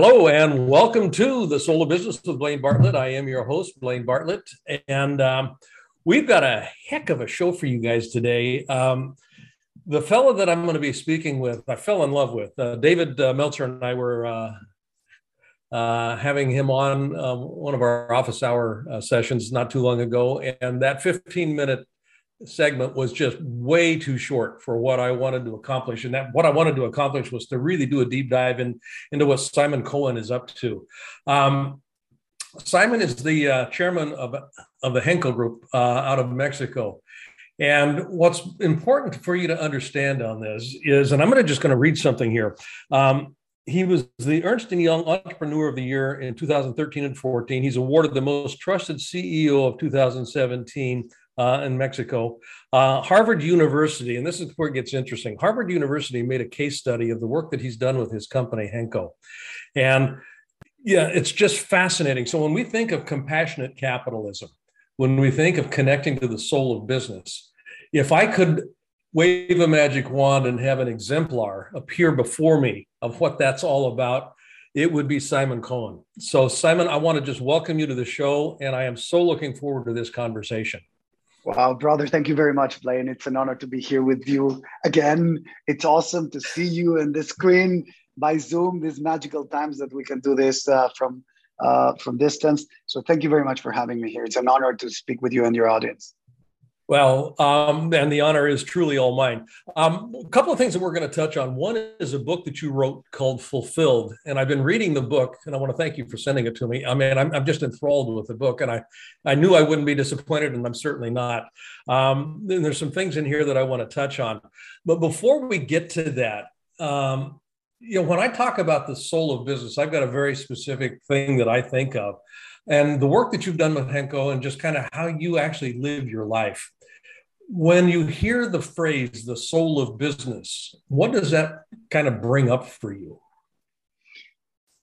Hello and welcome to the Soul of Business with Blaine Bartlett. I am your host, Blaine Bartlett, and um, we've got a heck of a show for you guys today. Um, the fellow that I'm going to be speaking with, I fell in love with. Uh, David uh, Meltzer and I were uh, uh having him on um, one of our office hour uh, sessions not too long ago, and that 15 minute segment was just way too short for what I wanted to accomplish. And that what I wanted to accomplish was to really do a deep dive in, into what Simon Cohen is up to. Um, Simon is the uh, chairman of, of the Henco Group uh, out of Mexico. And what's important for you to understand on this is, and I'm going to just going to read something here. Um, he was the Ernst & Young Entrepreneur of the Year in 2013 and 14. He's awarded the most trusted CEO of 2017 uh, in Mexico. Uh, Harvard University, and this is where it gets interesting. Harvard University made a case study of the work that he's done with his company, Henco. And yeah, it's just fascinating. So when we think of compassionate capitalism, when we think of connecting to the soul of business, if I could wave a magic wand and have an exemplar appear before me of what that's all about, it would be Simon Cohen. So, Simon, I want to just welcome you to the show, and I am so looking forward to this conversation. Wow, brother, thank you very much, Blaine. It's an honor to be here with you again. It's awesome to see you in the screen by Zoom, these magical times that we can do this uh, from uh, from distance. So thank you very much for having me here. It's an honor to speak with you and your audience. Well, um, and the honor is truly all mine. Um, a couple of things that we're going to touch on. One is a book that you wrote called Fulfilled, and I've been reading the book, and I want to thank you for sending it to me. I mean, I'm, I'm just enthralled with the book, and I, I knew I wouldn't be disappointed, and I'm certainly not. Um, there's some things in here that I want to touch on, but before we get to that, um, you know, when I talk about the soul of business, I've got a very specific thing that I think of and the work that you've done with Henco and just kind of how you actually live your life when you hear the phrase the soul of business, what does that kind of bring up for you?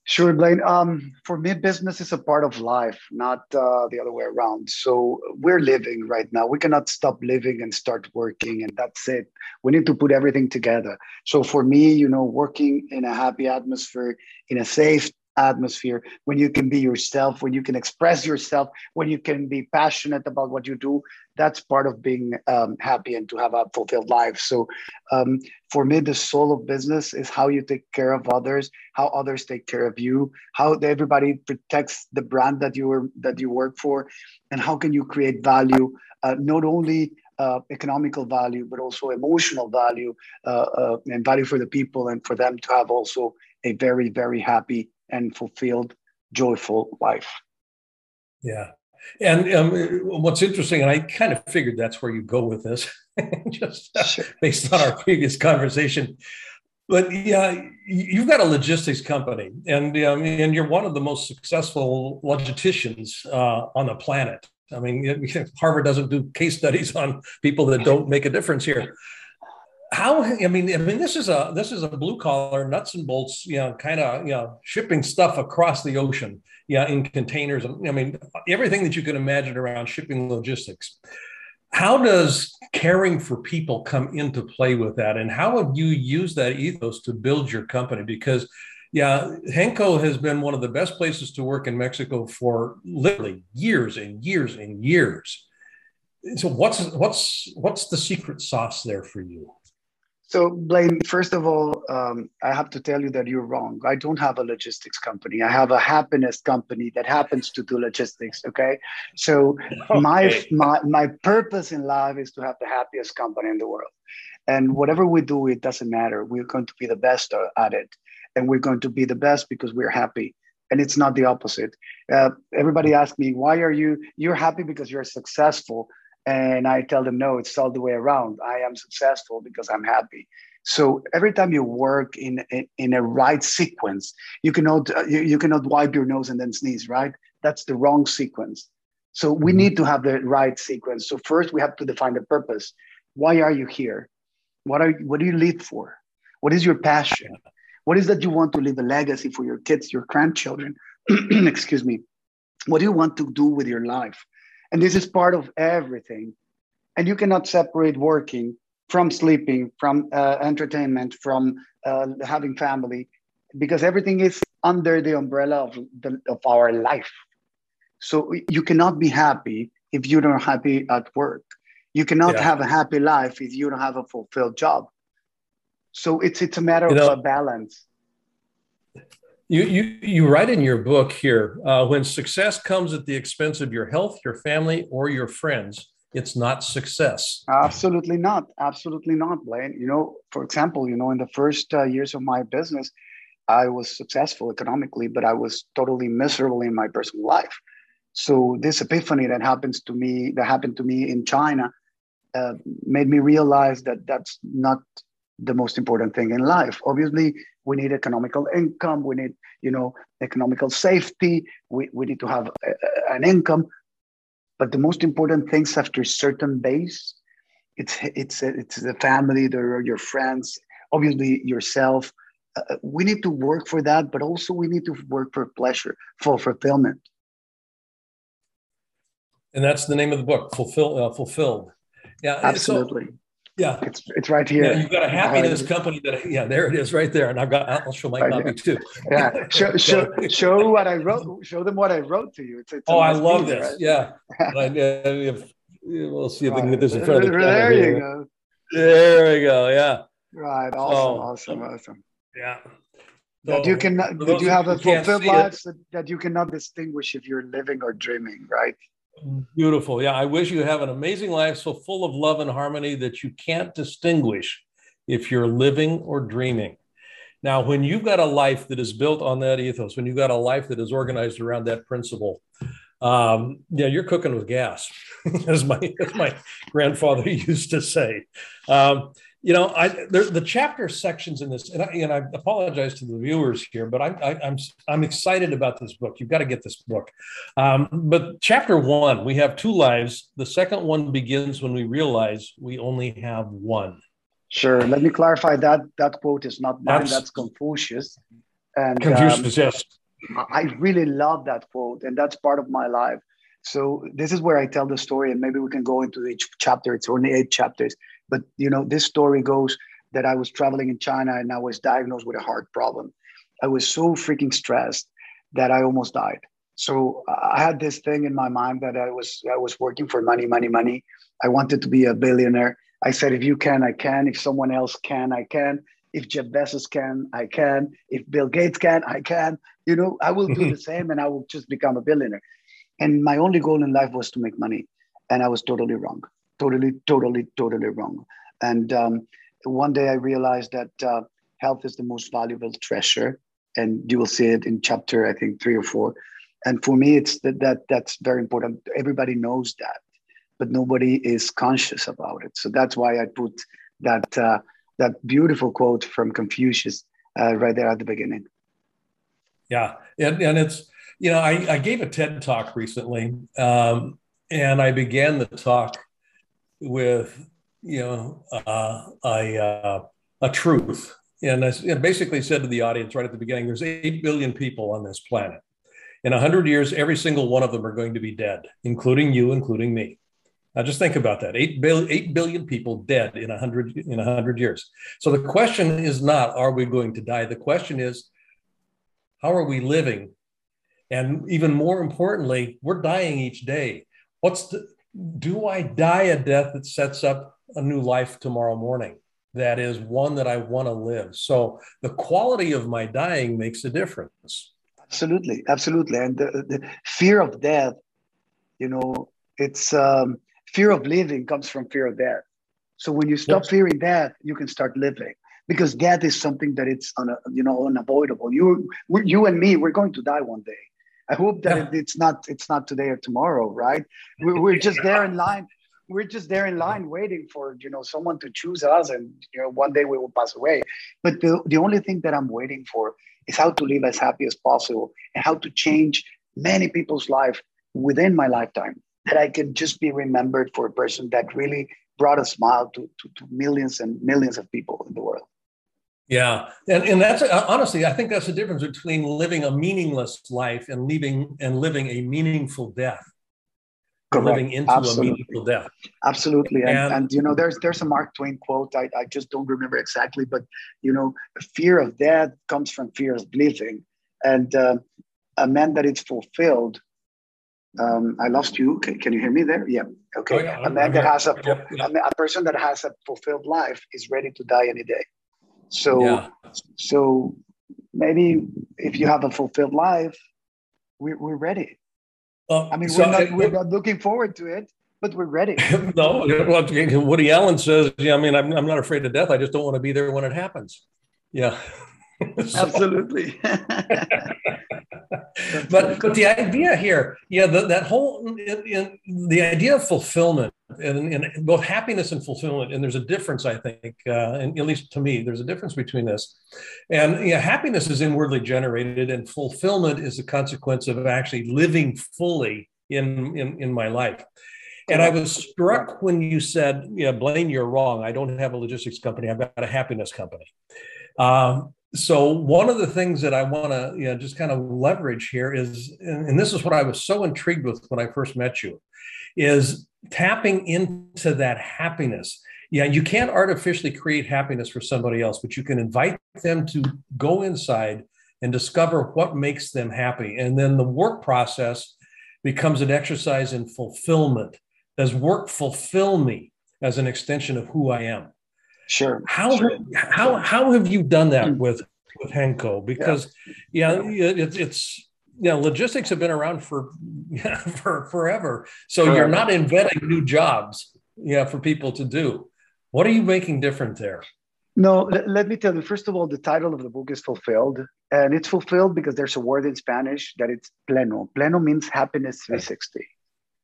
Sure, Blaine. Um, for me, business is a part of life, not uh, the other way around. So we're living right now. We cannot stop living and start working, and that's it. We need to put everything together. So for me, you know, working in a happy atmosphere, in a safe atmosphere when you can be yourself when you can express yourself when you can be passionate about what you do that's part of being um, happy and to have a fulfilled life. So um, for me the soul of business is how you take care of others how others take care of you how everybody protects the brand that you were that you work for and how can you create value uh, not only uh, economical value, but also emotional value uh, uh, and value for the people and for them to have also a very, very happy and fulfilled, joyful life. Yeah. And um, what's interesting, and I kind of figured that's where you go with this, just sure. based on our previous conversation. But yeah, you've got a logistics company, and um, and you're one of the most successful logisticians uh, on the planet. I mean, Harvard doesn't do case studies on people that don't make a difference here how i mean i mean this is a this is a blue collar nuts and bolts you know kind of you know shipping stuff across the ocean yeah in containers i mean everything that you can imagine around shipping logistics. How does caring for people come into play with that? And how have you used that ethos to build your company? Because yeah Henco has been one of the best places to work in mexico for literally years and years and years. So what's what's what's the secret sauce there for you so, Blaine, first of all, um, I have to tell you that you're wrong. I don't have a logistics company. I have a happiness company that happens to do logistics. Okay. So, okay. My, my, my purpose in life is to have the happiest company in the world. And whatever we do, it doesn't matter. We're going to be the best at it. And we're going to be the best because we're happy. And it's not the opposite. Uh, everybody asks me, why are you, you're happy because you're successful and I tell them, no, it's all the way around. I am successful because I'm happy. So every time you work in, in, in a right sequence, you cannot, you, you cannot wipe your nose and then sneeze, right? That's the wrong sequence. So we mm-hmm. need to have the right sequence. So first we have to define the purpose. Why are you here? What are what do you live for? What is your passion? What is that you want to leave a legacy for your kids, your grandchildren? Excuse me. What do you want to do with your life? And this is part of everything. And you cannot separate working from sleeping, from uh, entertainment, from uh, having family, because everything is under the umbrella of, the, of our life. So you cannot be happy if you don't happy at work. You cannot yeah. have a happy life if you don't have a fulfilled job. So it's it's a matter you of know, a balance. You, you, you write in your book here uh, when success comes at the expense of your health, your family, or your friends, it's not success. Absolutely not. Absolutely not, Blaine. You know, for example, you know, in the first uh, years of my business, I was successful economically, but I was totally miserable in my personal life. So this epiphany that happens to me, that happened to me in China, uh, made me realize that that's not the most important thing in life. Obviously, we need economical income. We need, you know, economical safety. We, we need to have a, an income. But the most important things after a certain base, it's it's it's the family, there are your friends, obviously yourself. Uh, we need to work for that, but also we need to work for pleasure, for fulfillment. And that's the name of the book, fulfill, uh, fulfilled. Yeah, absolutely. So, yeah, it's it's right here. Yeah, you've got a happiness company that yeah, there it is, right there, and I've got I'll show my right copy too. Yeah, show show show what I wrote. Show them what I wrote to you. It's, it's oh, I love this. Right? Yeah, I, if, we'll see if we can get this in front of the There you here. go. There we go. Yeah. Right. Awesome. awesome. Awesome. Yeah. That you can. Did you have a fulfilled life that, that you cannot distinguish if you're living or dreaming, right? Beautiful. Yeah. I wish you have an amazing life so full of love and harmony that you can't distinguish if you're living or dreaming. Now, when you've got a life that is built on that ethos, when you've got a life that is organized around that principle, um, yeah, you're cooking with gas, as my as my grandfather used to say. Um, you know, I there, the chapter sections in this, and I, and I apologize to the viewers here, but I'm I, am i am I'm excited about this book. You've got to get this book. Um, but chapter one, we have two lives. The second one begins when we realize we only have one. Sure. Let me clarify that that quote is not mine. That's, that's Confucius. And Confucius, um, yes. I really love that quote, and that's part of my life. So this is where I tell the story, and maybe we can go into each chapter. It's only eight chapters but you know, this story goes that I was traveling in China and I was diagnosed with a heart problem. I was so freaking stressed that I almost died. So I had this thing in my mind that I was I was working for money, money, money. I wanted to be a billionaire. I said, if you can, I can. If someone else can, I can. If Jeff Bezos can, I can. If Bill Gates can, I can. You know, I will do the same and I will just become a billionaire. And my only goal in life was to make money. And I was totally wrong totally, totally, totally wrong. And um, one day I realized that uh, health is the most valuable treasure, and you will see it in chapter I think three or four. And for me, it's that, that that's very important. Everybody knows that, but nobody is conscious about it. So that's why I put that uh, that beautiful quote from Confucius uh, right there at the beginning. Yeah, and, and it's you know I, I gave a TED talk recently, um, and I began the talk with you know uh, a uh, a truth, and I basically said to the audience right at the beginning, "There's eight billion people on this planet. In a hundred years, every single one of them are going to be dead, including you, including me." Now, just think about that: eight billion, eight billion people dead in a hundred in a hundred years. So the question is not, "Are we going to die?" The question is, "How are we living?" And even more importantly, we're dying each day. What's the do I die a death that sets up a new life tomorrow morning? That is one that I want to live. So the quality of my dying makes a difference. Absolutely, absolutely. And the, the fear of death, you know, it's um, fear of living comes from fear of death. So when you stop yes. fearing death, you can start living because death is something that it's un, you know unavoidable. You you and me, we're going to die one day. I hope that yeah. it's not it's not today or tomorrow, right? We're, we're just there in line. We're just there in line waiting for you know someone to choose us, and you know one day we will pass away. But the the only thing that I'm waiting for is how to live as happy as possible and how to change many people's life within my lifetime. That I can just be remembered for a person that really brought a smile to, to, to millions and millions of people in the world. Yeah, and and that's honestly, I think that's the difference between living a meaningless life and living and living a meaningful death. Correct. living into Absolutely. a meaningful death. Absolutely. And, and, and, you know, there's there's a Mark Twain quote. I, I just don't remember exactly, but you know, fear of death comes from fear of living. And uh, a man that is fulfilled. Um, I lost you. Can, can you hear me there? Yeah. Okay. Oh, yeah. A man that has a, yeah. a, a person that has a fulfilled life is ready to die any day. So yeah. so maybe if you have a fulfilled life, we're, we're ready. Uh, I mean, so we're, not, we're not looking forward to it, but we're ready. no, Woody Allen says, "Yeah, I mean, I'm, I'm not afraid of death. I just don't want to be there when it happens." Yeah. Absolutely. but but the idea here, yeah, the, that whole in, in, the idea of fulfillment and, and, both happiness and fulfillment, and there's a difference, I think, uh, and at least to me, there's a difference between this. And yeah, happiness is inwardly generated, and fulfillment is a consequence of actually living fully in in, in my life. And I was struck when you said, "Yeah, Blaine, you're wrong. I don't have a logistics company. I've got a happiness company." Um, so one of the things that I want to you know, just kind of leverage here is, and this is what I was so intrigued with when I first met you, is tapping into that happiness. Yeah, you can't artificially create happiness for somebody else, but you can invite them to go inside and discover what makes them happy. And then the work process becomes an exercise in fulfillment. Does work fulfill me as an extension of who I am? Sure. How sure. how how have you done that hmm. with with Henco? Because yeah, yeah it's it's you know logistics have been around for yeah, for forever. So forever. you're not inventing new jobs yeah for people to do. What are you making different there? No, let, let me tell you. First of all, the title of the book is fulfilled, and it's fulfilled because there's a word in Spanish that it's pleno. Pleno means happiness 360.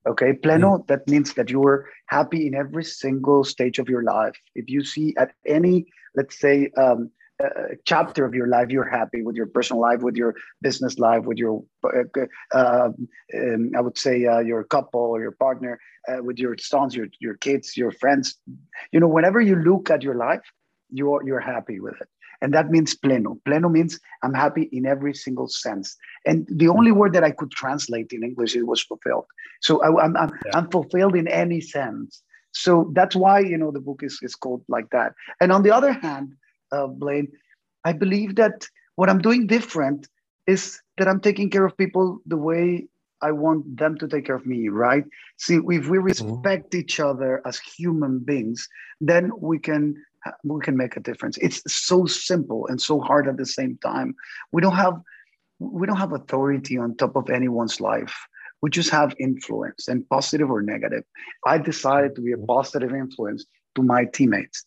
Okay, pleno, mm. that means that you are happy in every single stage of your life. If you see at any, let's say, um, uh, chapter of your life, you're happy with your personal life, with your business life, with your, uh, uh um, I would say, uh, your couple or your partner, uh, with your sons, your, your kids, your friends. You know, whenever you look at your life, you're, you're happy with it. And that means pleno. Pleno means I'm happy in every single sense. And the only word that I could translate in English it was fulfilled. So I, am I'm, I'm, yeah. I'm fulfilled in any sense. So that's why you know the book is, is called like that. And on the other hand, uh, Blaine, I believe that what I'm doing different is that I'm taking care of people the way I want them to take care of me, right? See, if we respect mm-hmm. each other as human beings, then we can we can make a difference. It's so simple and so hard at the same time. We don't have we don't have authority on top of anyone's life. We just have influence and positive or negative. I decided to be a positive influence to my teammates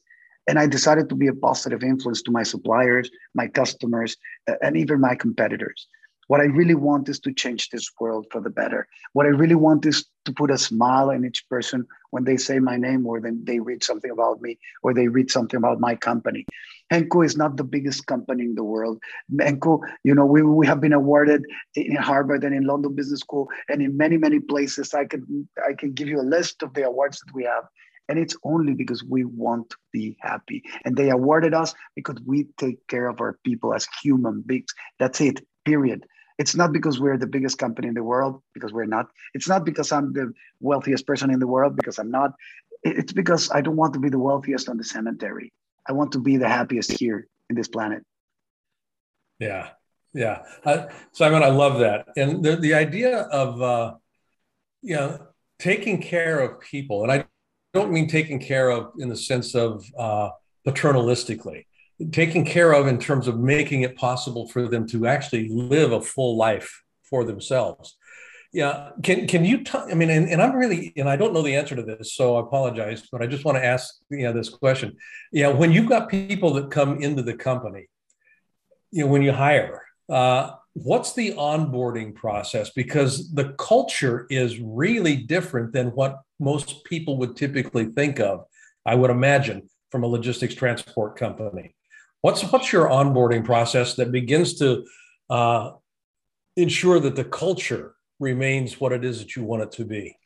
and i decided to be a positive influence to my suppliers my customers and even my competitors what I really want is to change this world for the better. What I really want is to put a smile on each person when they say my name or then they read something about me or they read something about my company. Henco is not the biggest company in the world. Henco, you know, we, we have been awarded in Harvard and in London Business School and in many, many places. I can I can give you a list of the awards that we have. And it's only because we want to be happy. And they awarded us because we take care of our people as human beings. That's it, period. It's not because we're the biggest company in the world, because we're not. It's not because I'm the wealthiest person in the world, because I'm not. It's because I don't want to be the wealthiest on the cemetery. I want to be the happiest here in this planet. Yeah, yeah. Uh, Simon, I love that. And the, the idea of, uh, you know, taking care of people, and I don't mean taking care of in the sense of uh, paternalistically, taken care of in terms of making it possible for them to actually live a full life for themselves. Yeah, can can you? i mean, and, and I'm really, and I don't know the answer to this, so I apologize, but I just want to ask, you know, this question. Yeah, when you've got people that come into the company, you know, when you hire, uh, what's the onboarding process? Because the culture is really different than what most people would typically think of. I would imagine from a logistics transport company. What's what's your onboarding process that begins to uh, ensure that the culture remains what it is that you want it to be?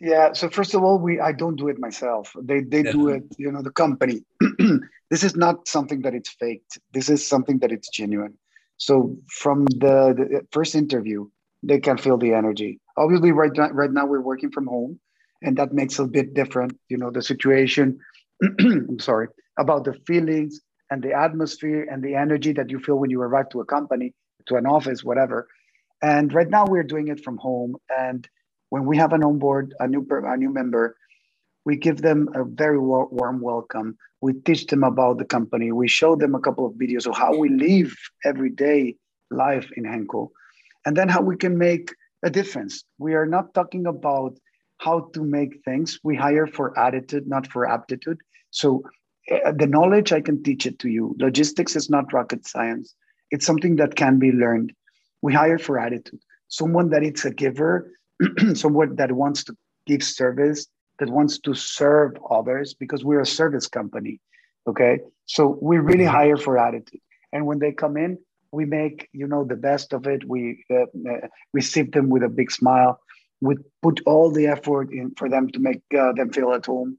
Yeah. So first of all, we I don't do it myself. They they yeah. do it. You know, the company. this is not something that it's faked. This is something that it's genuine. So from the, the first interview, they can feel the energy. Obviously, right now, right now we're working from home, and that makes a bit different. You know, the situation. I'm sorry about the feelings and the atmosphere and the energy that you feel when you arrive to a company, to an office, whatever. And right now we're doing it from home. And when we have an onboard, a new a new member, we give them a very warm welcome. We teach them about the company. We show them a couple of videos of how we live everyday life in Henco, and then how we can make a difference. We are not talking about how to make things. We hire for attitude, not for aptitude. So the knowledge I can teach it to you. Logistics is not rocket science. It's something that can be learned. We hire for attitude. Someone that is a giver, someone that wants to give service, that wants to serve others because we're a service company. Okay. So we really mm-hmm. hire for attitude. And when they come in, we make, you know, the best of it. We uh, uh, receive them with a big smile. We put all the effort in for them to make uh, them feel at home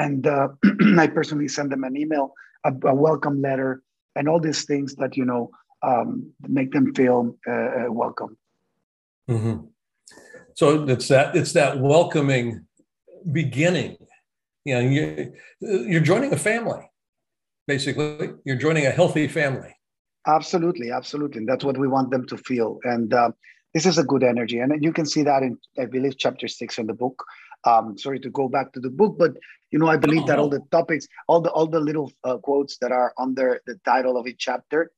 and uh, I personally send them an email, a, a, welcome letter, and all these things that you know um, make them feel uh, uh, welcome. Mm-hmm. So it's that it's that welcoming beginning. You know, you, you're joining a family. Basically, you're joining a healthy family. Absolutely, absolutely, and that's what we want them to feel. And uh, this is a good energy, and you can see that in I believe chapter six in the book um, sorry to go back to the book, but you know, I believe that all the topics, all the all the little uh, quotes that are under the title of each chapter,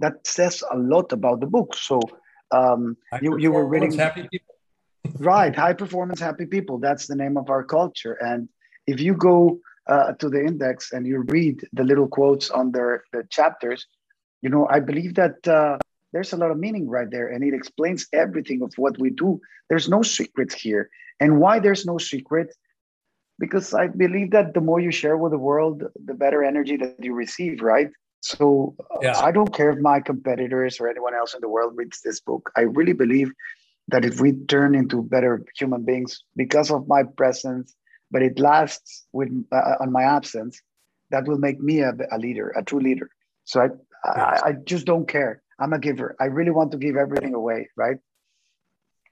that says a lot about the book. So um, you you were reading happy people, right? High performance, happy people. That's the name of our culture. And if you go uh, to the index and you read the little quotes under the chapters, you know, I believe that. Uh, there's a lot of meaning right there and it explains everything of what we do there's no secrets here and why there's no secret? Because I believe that the more you share with the world, the better energy that you receive, right? So uh, yeah. I don't care if my competitors or anyone else in the world reads this book. I really believe that if we turn into better human beings because of my presence, but it lasts with uh, on my absence, that will make me a, a leader, a true leader. So I, I, I just don't care. I'm a giver. I really want to give everything away, right?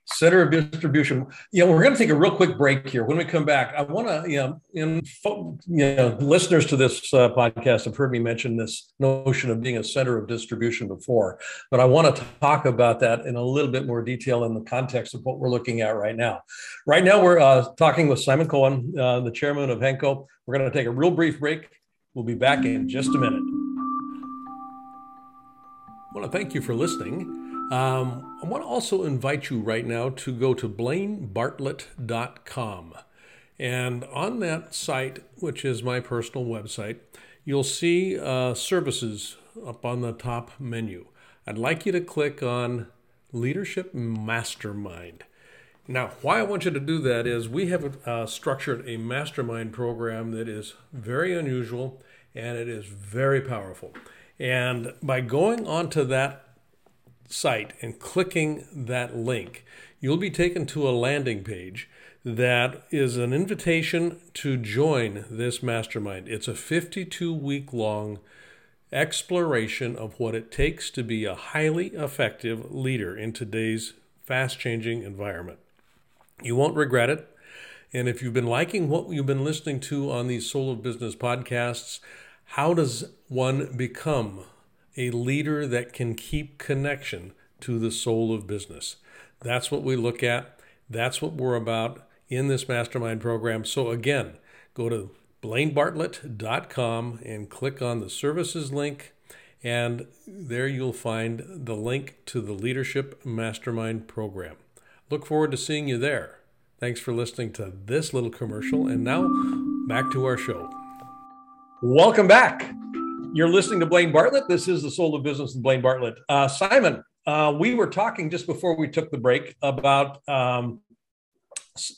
center of distribution. Know, we're going to take a real quick break here. When we come back, I want to, you know, you know, listeners to this uh, podcast have heard me mention this notion of being a center of distribution before, but I want to talk about that in a little bit more detail in the context of what we're looking at right now. Right now, we're uh, talking with Simon Cohen, uh, the chairman of Henco. We're going to take a real brief break. We'll be back in just a minute. I want to thank you for listening. Um, I want to also invite you right now to go to blainebartlett.com. And on that site, which is my personal website, you'll see uh, services up on the top menu. I'd like you to click on Leadership Mastermind. Now, why I want you to do that is we have uh, structured a mastermind program that is very unusual and it is very powerful. And by going onto that site and clicking that link, you'll be taken to a landing page that is an invitation to join this mastermind. It's a 52 week long exploration of what it takes to be a highly effective leader in today's fast changing environment. You won't regret it. And if you've been liking what you've been listening to on these Soul of Business podcasts, how does one become a leader that can keep connection to the soul of business. That's what we look at. That's what we're about in this mastermind program. So, again, go to blainebartlett.com and click on the services link. And there you'll find the link to the Leadership Mastermind program. Look forward to seeing you there. Thanks for listening to this little commercial. And now back to our show. Welcome back. You're listening to Blaine Bartlett. This is the Soul of Business with Blaine Bartlett. Uh, Simon, uh, we were talking just before we took the break about, um,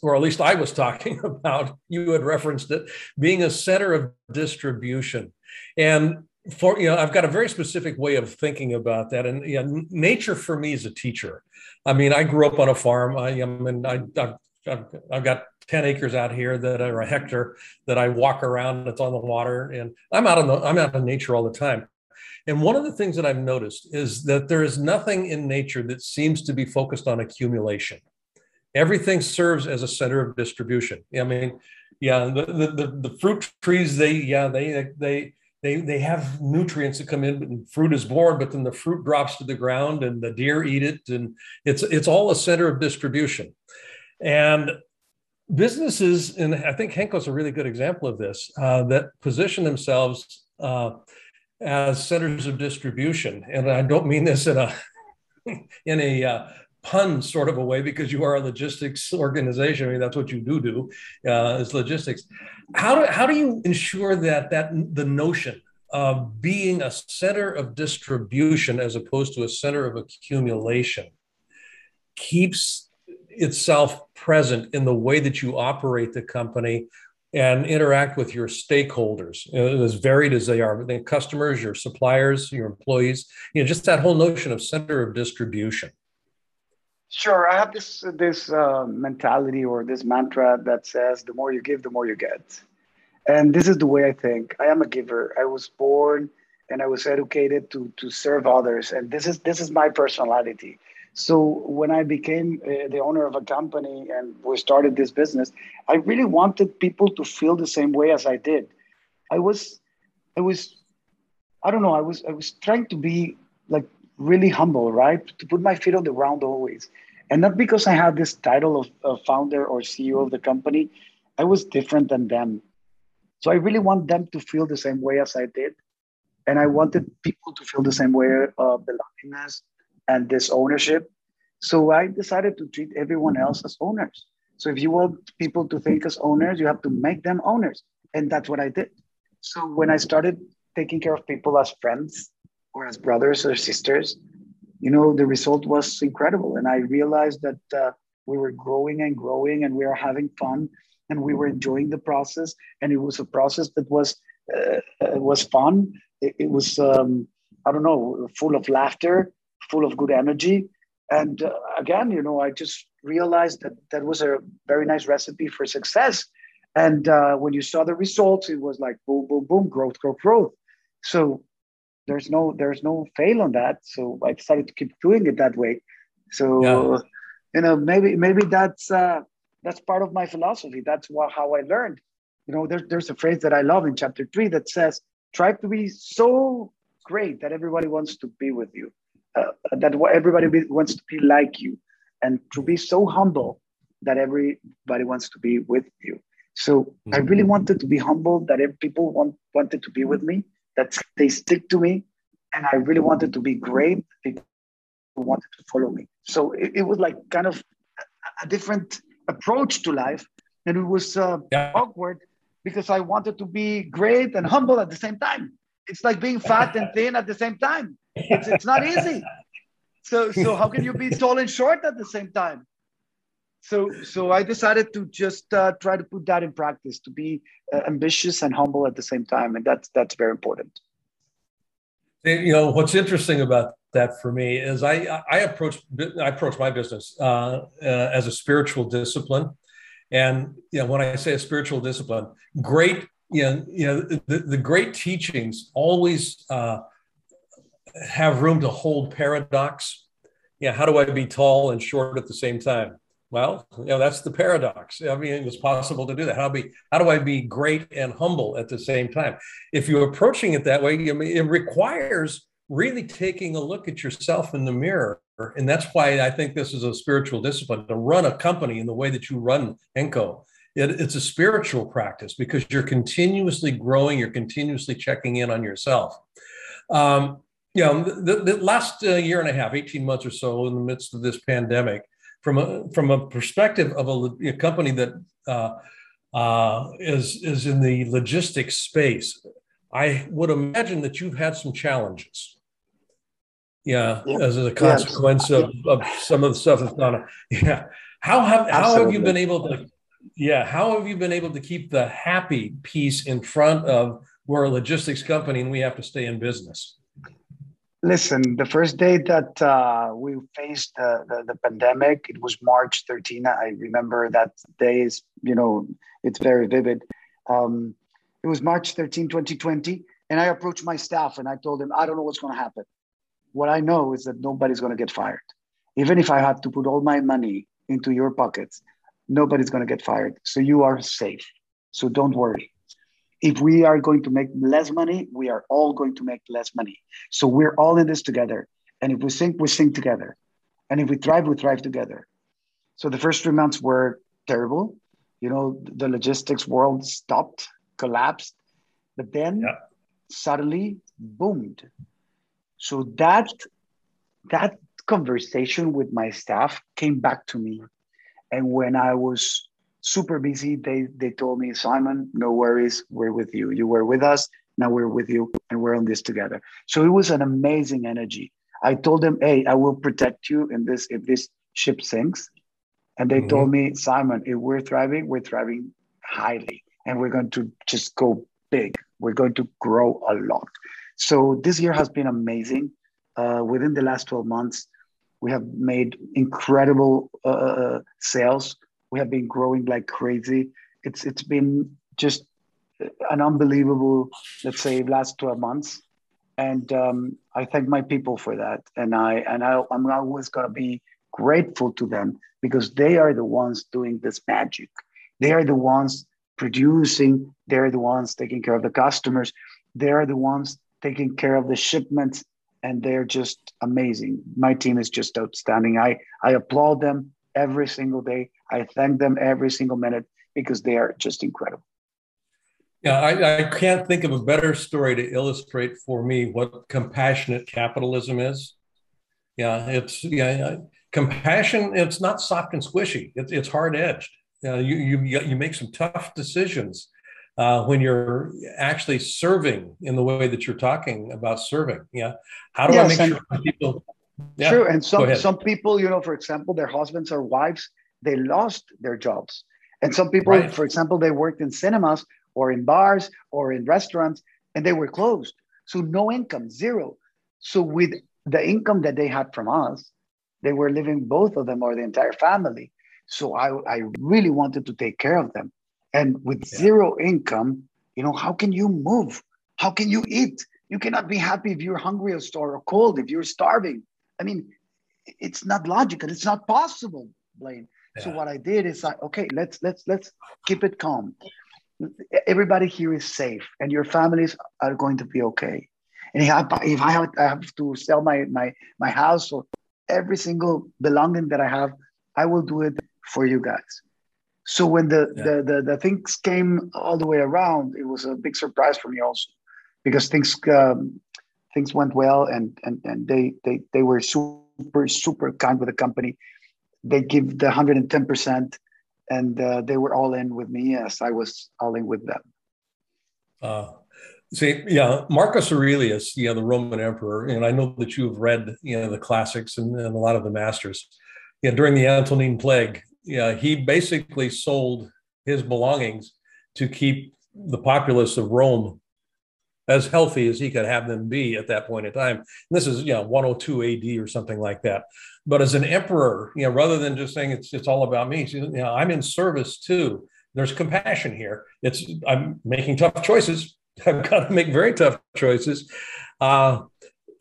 or at least I was talking about, you had referenced it, being a center of distribution. And for, you know, I've got a very specific way of thinking about that. And you know, nature for me is a teacher. I mean, I grew up on a farm. I, I mean, I, I've, I've got 10 acres out here that are a hectare that I walk around that's on the water and I'm out in the I'm out in nature all the time. And one of the things that I've noticed is that there is nothing in nature that seems to be focused on accumulation. Everything serves as a center of distribution. I mean, yeah, the, the, the, fruit trees, they, yeah, they, they, they, they have nutrients that come in and fruit is born, but then the fruit drops to the ground and the deer eat it. And it's, it's all a center of distribution. And businesses, and I think Henco's a really good example of this, uh, that position themselves uh, as centers of distribution. And I don't mean this in a in a uh, pun sort of a way because you are a logistics organization. I mean, that's what you do do uh, is logistics. How do how do you ensure that that the notion of being a center of distribution as opposed to a center of accumulation keeps itself present in the way that you operate the company and interact with your stakeholders, as varied as they are, the customers, your suppliers, your employees, you know, just that whole notion of center of distribution. Sure, I have this this uh, mentality or this mantra that says, "The more you give, the more you get," and this is the way I think. I am a giver. I was born and I was educated to to serve others, and this is this is my personality. So when I became uh, the owner of a company and we started this business, I really wanted people to feel the same way as I did. I was, I was, I don't know. I was, I was trying to be like really humble, right? To put my feet on the ground always, and not because I had this title of, of founder or CEO of the company. I was different than them, so I really want them to feel the same way as I did, and I wanted people to feel the same way of belongingness and this ownership. So I decided to treat everyone else as owners. So if you want people to think as owners, you have to make them owners. And that's what I did. So when I started taking care of people as friends or as brothers or sisters, you know, the result was incredible. And I realized that uh, we were growing and growing and we were having fun and we were enjoying the process. And it was a process that was, uh, uh was fun. It, it was, um, I don't know, full of laughter full of good energy. And uh, again, you know, I just realized that that was a very nice recipe for success. And uh, when you saw the results, it was like boom, boom, boom, growth, growth, growth. So there's no there's no fail on that. So I decided to keep doing it that way. So yeah. you know, maybe maybe that's uh, that's part of my philosophy. That's what, how I learned. You know, there's there's a phrase that I love in chapter three that says, "Try to be so great that everybody wants to be with you." Uh, that everybody wants to be like you and to be so humble that everybody wants to be with you. So mm-hmm. i really wanted to be humble that if people want, wanted to be with me that they stick to me. And i really wanted to be great people wanted to follow me. So it, it was like kind of a different approach to life. And it was uh, yeah. awkward because i wanted to be great and humble at the same time. It's like being fat and thin at the same time it's, it's not easy. So, so how can you be tall and short at the same time? So, so I decided to just uh, try to put that in practice, to be uh, ambitious and humble at the same time, and that's that's very important. You know what's interesting about that for me is I I approach I approach my business uh, uh, as a spiritual discipline, and you know when I say a spiritual discipline, great you know you know the, the great teachings always uh, have room to hold paradox. Yeah, how do I be tall and short at the same time? Well, you know, that's the paradox. I mean, it's possible to do that. How be how do I be great and humble at the same time? If you're approaching it that way, it requires really taking a look at yourself in the mirror. And that's why I think this is a spiritual discipline to run a company in the way that you run Enco. It, it's a spiritual practice because you're continuously growing, you're continuously checking in on yourself. Um, you know, the, the last uh, year and a half, 18 months or so in the midst of this pandemic, from a, from a perspective of a, a company that uh, uh, is is in the logistics space, I would imagine that you've had some challenges. Yeah, yeah. as a consequence of, of some of the stuff that's gone on. Yeah. How have how have you been able to yeah, how have you been able to keep the happy piece in front of we're a logistics company and we have to stay in business? Listen, the first day that uh, we faced the, the, the, pandemic, it was March 13. I remember that day is, you know, it's very vivid. Um, it was March 13, 2020. And I approached my staff and I told them, I don't know what's going to happen. What I know is that nobody's going to get fired. Even if I have to put all my money into your pockets, nobody's going to get fired. So you are safe. So don't worry. If we are going to make less money, we are all going to make less money. So we're all in this together. And if we sink, we sink together. And if we thrive, we thrive together. So the first three months were terrible. You know, the logistics world stopped, collapsed, but then yeah. suddenly boomed. So that that conversation with my staff came back to me. And when I was super busy, they they told me, Simon, no worries, we're with you. You were with us, now we're with you, and we're on this together. So it was an amazing energy. I told them, hey, I will protect you in this if this ship sinks. And they mm-hmm. told me, Simon, if we're thriving, we're thriving highly and we're going to just go big. We're going to grow a lot. So this year has been amazing. Uh, within the last 12 months, we have made incredible uh, uh sales. We have been growing like crazy. It's it's been just an unbelievable, let's say, last 12 months and um, I thank my people for that. And I and I, I'm always gonna be grateful to them because they are the ones doing this magic. They are the ones producing. They're the ones taking care of the customers. They are the ones taking care of the shipments, and they're just amazing. My team is just outstanding. I I applaud them every single day. I thank them every single minute because they are just incredible. Yeah, I, I, can't think of a better story to illustrate for me what compassionate capitalism is. Yeah, it's yeah, compassion. It's not soft and squishy. It's it's hard edged. Uh, you you you make some tough decisions uh, when you're actually serving in the way that you're talking about serving. Yeah, how do yes, I make sure people? Yeah, true, and some some people, you know, for example, their husbands or wives, they lost their jobs, and some people, right. for example, they worked in cinemas or in bars or in restaurants, and they were closed. So no income, zero. So with the income that they had from us, they were living both of them or the entire family. So I, I really wanted to take care of them. And with yeah. zero income, you know, how can you move? How can you eat? You cannot be happy if you're hungry or cold, if you're starving. I mean, it's not logical. It's not possible, Blaine. Yeah. So what I did is I okay, let's let's let's keep it calm everybody here is safe and your families are going to be okay. And if I, if I have, I have to sell my, my, my house or every single belonging that I have, I will do it for you guys. So when the, yeah. the, the, the, things came all the way around, it was a big surprise for me also because things, um, things went well and, and, and they, they, they were super, super kind with the company. They give the 110% and uh, they were all in with me as I was all in with them. Uh, see, yeah, Marcus Aurelius, yeah, the Roman emperor, and I know that you have read, you know, the classics and, and a lot of the masters. Yeah, during the Antonine Plague, yeah, he basically sold his belongings to keep the populace of Rome as healthy as he could have them be at that point in time. And this is, you know, 102 AD or something like that. But as an emperor, you know, rather than just saying it's it's all about me, you know, I'm in service too. There's compassion here. It's I'm making tough choices. I've got to make very tough choices, uh,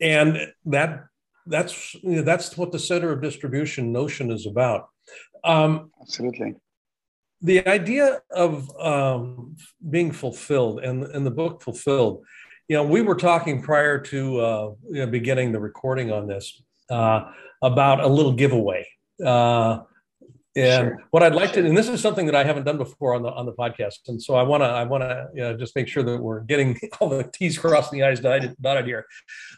and that that's you know, that's what the center of distribution notion is about. Um, Absolutely the idea of um, being fulfilled and, and the book fulfilled you know we were talking prior to uh, you know, beginning the recording on this uh, about a little giveaway. Uh, and sure. what i'd like to and this is something that i haven't done before on the on the podcast and so i want to i want to you know, just make sure that we're getting all the t's crossed and the i's dotted, dotted here.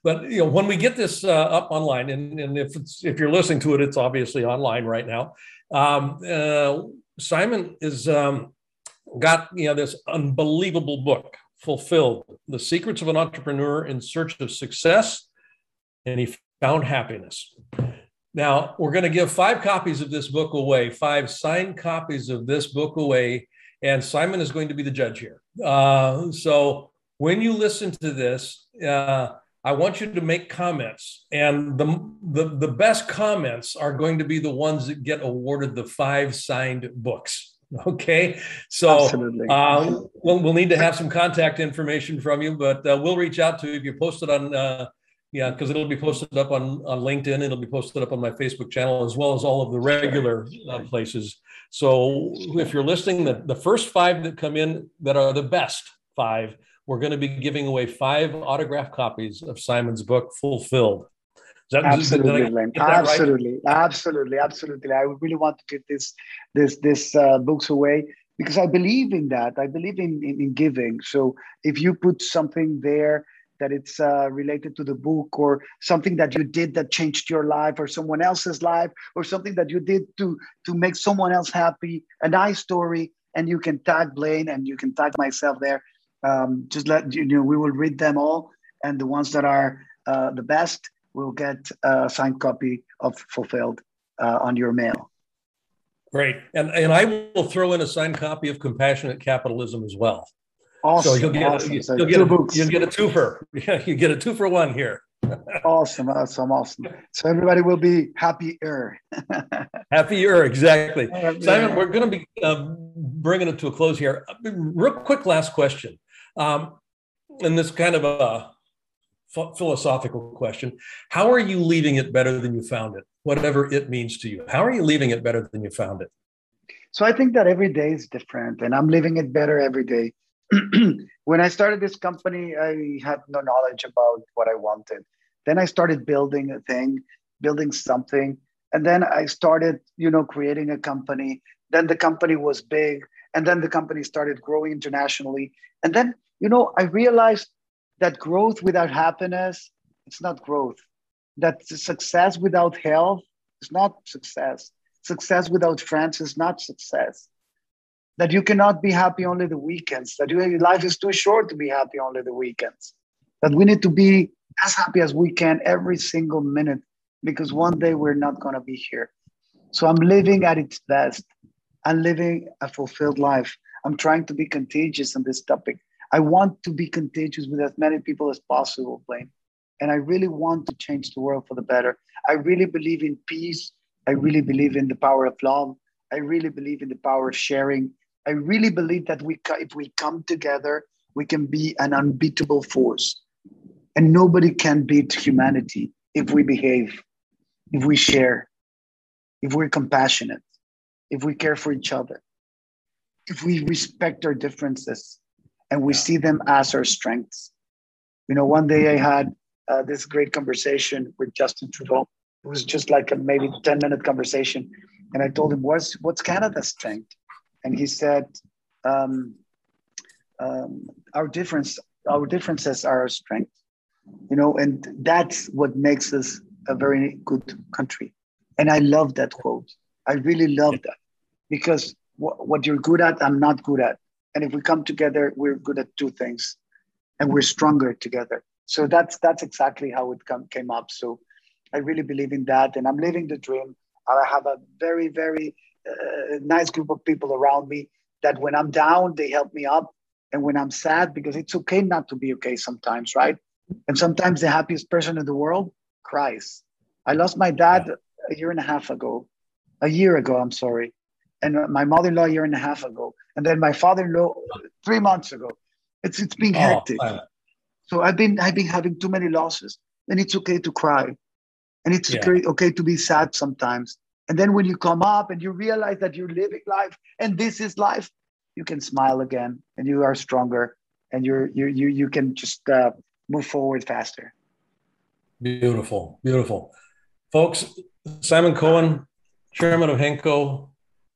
But you know when we get this uh, up online and, and if it's if you're listening to it it's obviously online right now. Um, uh, Simon is um, got you know this unbelievable book, Fulfilled: The Secrets of an Entrepreneur in Search of Success, and he found happiness. Now we're going to give five copies of this book away, five signed copies of this book away, and Simon is going to be the judge here. Uh, so when you listen to this. Uh, I want you to make comments, and the, the the best comments are going to be the ones that get awarded the five signed books. Okay, so uh, we'll, we'll need to have some contact information from you, but uh, we'll reach out to you if you post it on. Uh, yeah, because it'll be posted up on on LinkedIn. It'll be posted up on my Facebook channel as well as all of the regular uh, places. So if you're listening, the, the first five that come in that are the best five, we're going to be giving away five autographed copies of Simon's book, Fulfilled. That, absolutely, Len. Absolutely, right? absolutely, absolutely. I would really want to give this this this uh, books away because I believe in that. I believe in, in, in giving. So if you put something there that it's uh, related to the book or something that you did that changed your life or someone else's life or something that you did to to make someone else happy, a nice story, and you can tag Blaine and you can tag myself there. Um, just let you know we will read them all, and the ones that are uh, the best will get a signed copy of Fulfilled uh, on your mail. Great. And, and I will throw in a signed copy of Compassionate Capitalism as well. Awesome. So you'll get, awesome. you, will get, a, you'll get a two for, yeah, you get a two for one here. awesome. Awesome. Awesome. So everybody will be happier. happier. Exactly. Simon, we're going to be um, bringing it to a close here. Real quick last question. Um, and this kind of a philosophical question. How are you leaving it better than you found it? Whatever it means to you. How are you leaving it better than you found it? So I think that every day is different and I'm living it better every day. when I started this company, I had no knowledge about what I wanted. Then I started building a thing, building something. And then I started, you know, creating a company. Then the company was big. And then the company started growing internationally. And then, you know, I realized that growth without happiness it's not growth. That success without health is not success. Success without friends is not success. That you cannot be happy only the weekends. That your life is too short to be happy only the weekends. That we need to be as happy as we can every single minute because one day we're not going to be here. So i'm living at its best. I'm living a fulfilled life. I'm trying to be contagious on this topic I want to be contagious with as many people as possible, Blaine. And I really want to change the world for the better. I really believe in peace. I really believe in the power of love. I really believe in the power of sharing. I really believe that we, if we come together, we can be an unbeatable force. And nobody can beat humanity if we behave, if we share, if we're compassionate, if we care for each other, if we respect our differences, and we yeah. see them as our strengths. You know, one day I had uh, this great conversation with Justin Trudeau. It was just like a maybe 10 minute conversation. And I told him, what's, what's Canada's strength? And he said, um, um, our difference, our differences are our strength. You know, and that's what makes us a very good country. And I love that quote. I really love that because what, what you're good at, I'm not good at and if we come together we're good at two things and we're stronger together. So that's that's exactly how it come, came up. So i really believe in that and i'm living the dream. I have a very very uh, nice group of people around me that when i'm down they help me up and when i'm sad because it's okay not to be okay sometimes right? And sometimes the happiest person in the world cries i lost my dad a year and a half ago. A year ago i'm sorry and my mother-in-law a year and a half ago, and then my father-in-law three months ago. It's it's been oh, hectic. Oh, so I've been I've been having too many losses, and it's okay to cry, and it's yeah. okay, okay to be sad sometimes. And then when you come up and you realize that you're living life and this is life, you can smile again, and you are stronger, and you're you you you can just uh, move forward faster. Beautiful, beautiful, folks. Simon Cohen, chairman of Henco,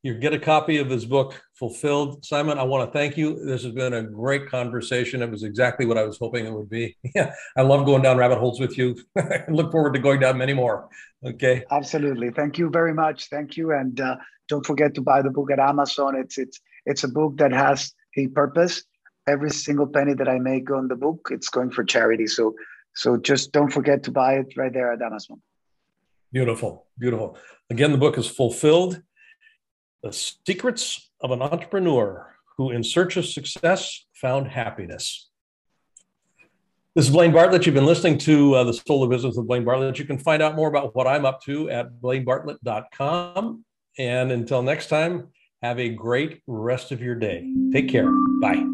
you get a copy of his book, Fulfilled. Simon, I want to thank you. This has been a great conversation. It was exactly what I was hoping it would be. Yeah, I love going down rabbit holes with you. I look forward to going down many more. Okay. Absolutely. Thank you very much. Thank you. And uh, don't forget to buy the book at Amazon. It's it's it's a book that has a purpose. Every single penny that I make on the book, it's going for charity. So so just don't forget to buy it right there at Amazon. Beautiful, beautiful. Again, the book is Fulfilled the Secrets of an Entrepreneur Who, in Search of Success, Found Happiness. This is Blaine Bartlett. You've been listening to uh, The Soul of Business with Blaine Bartlett. You can find out more about what I'm up to at blainebartlett.com. And until next time, Have a great rest of your day. Take care. Bye.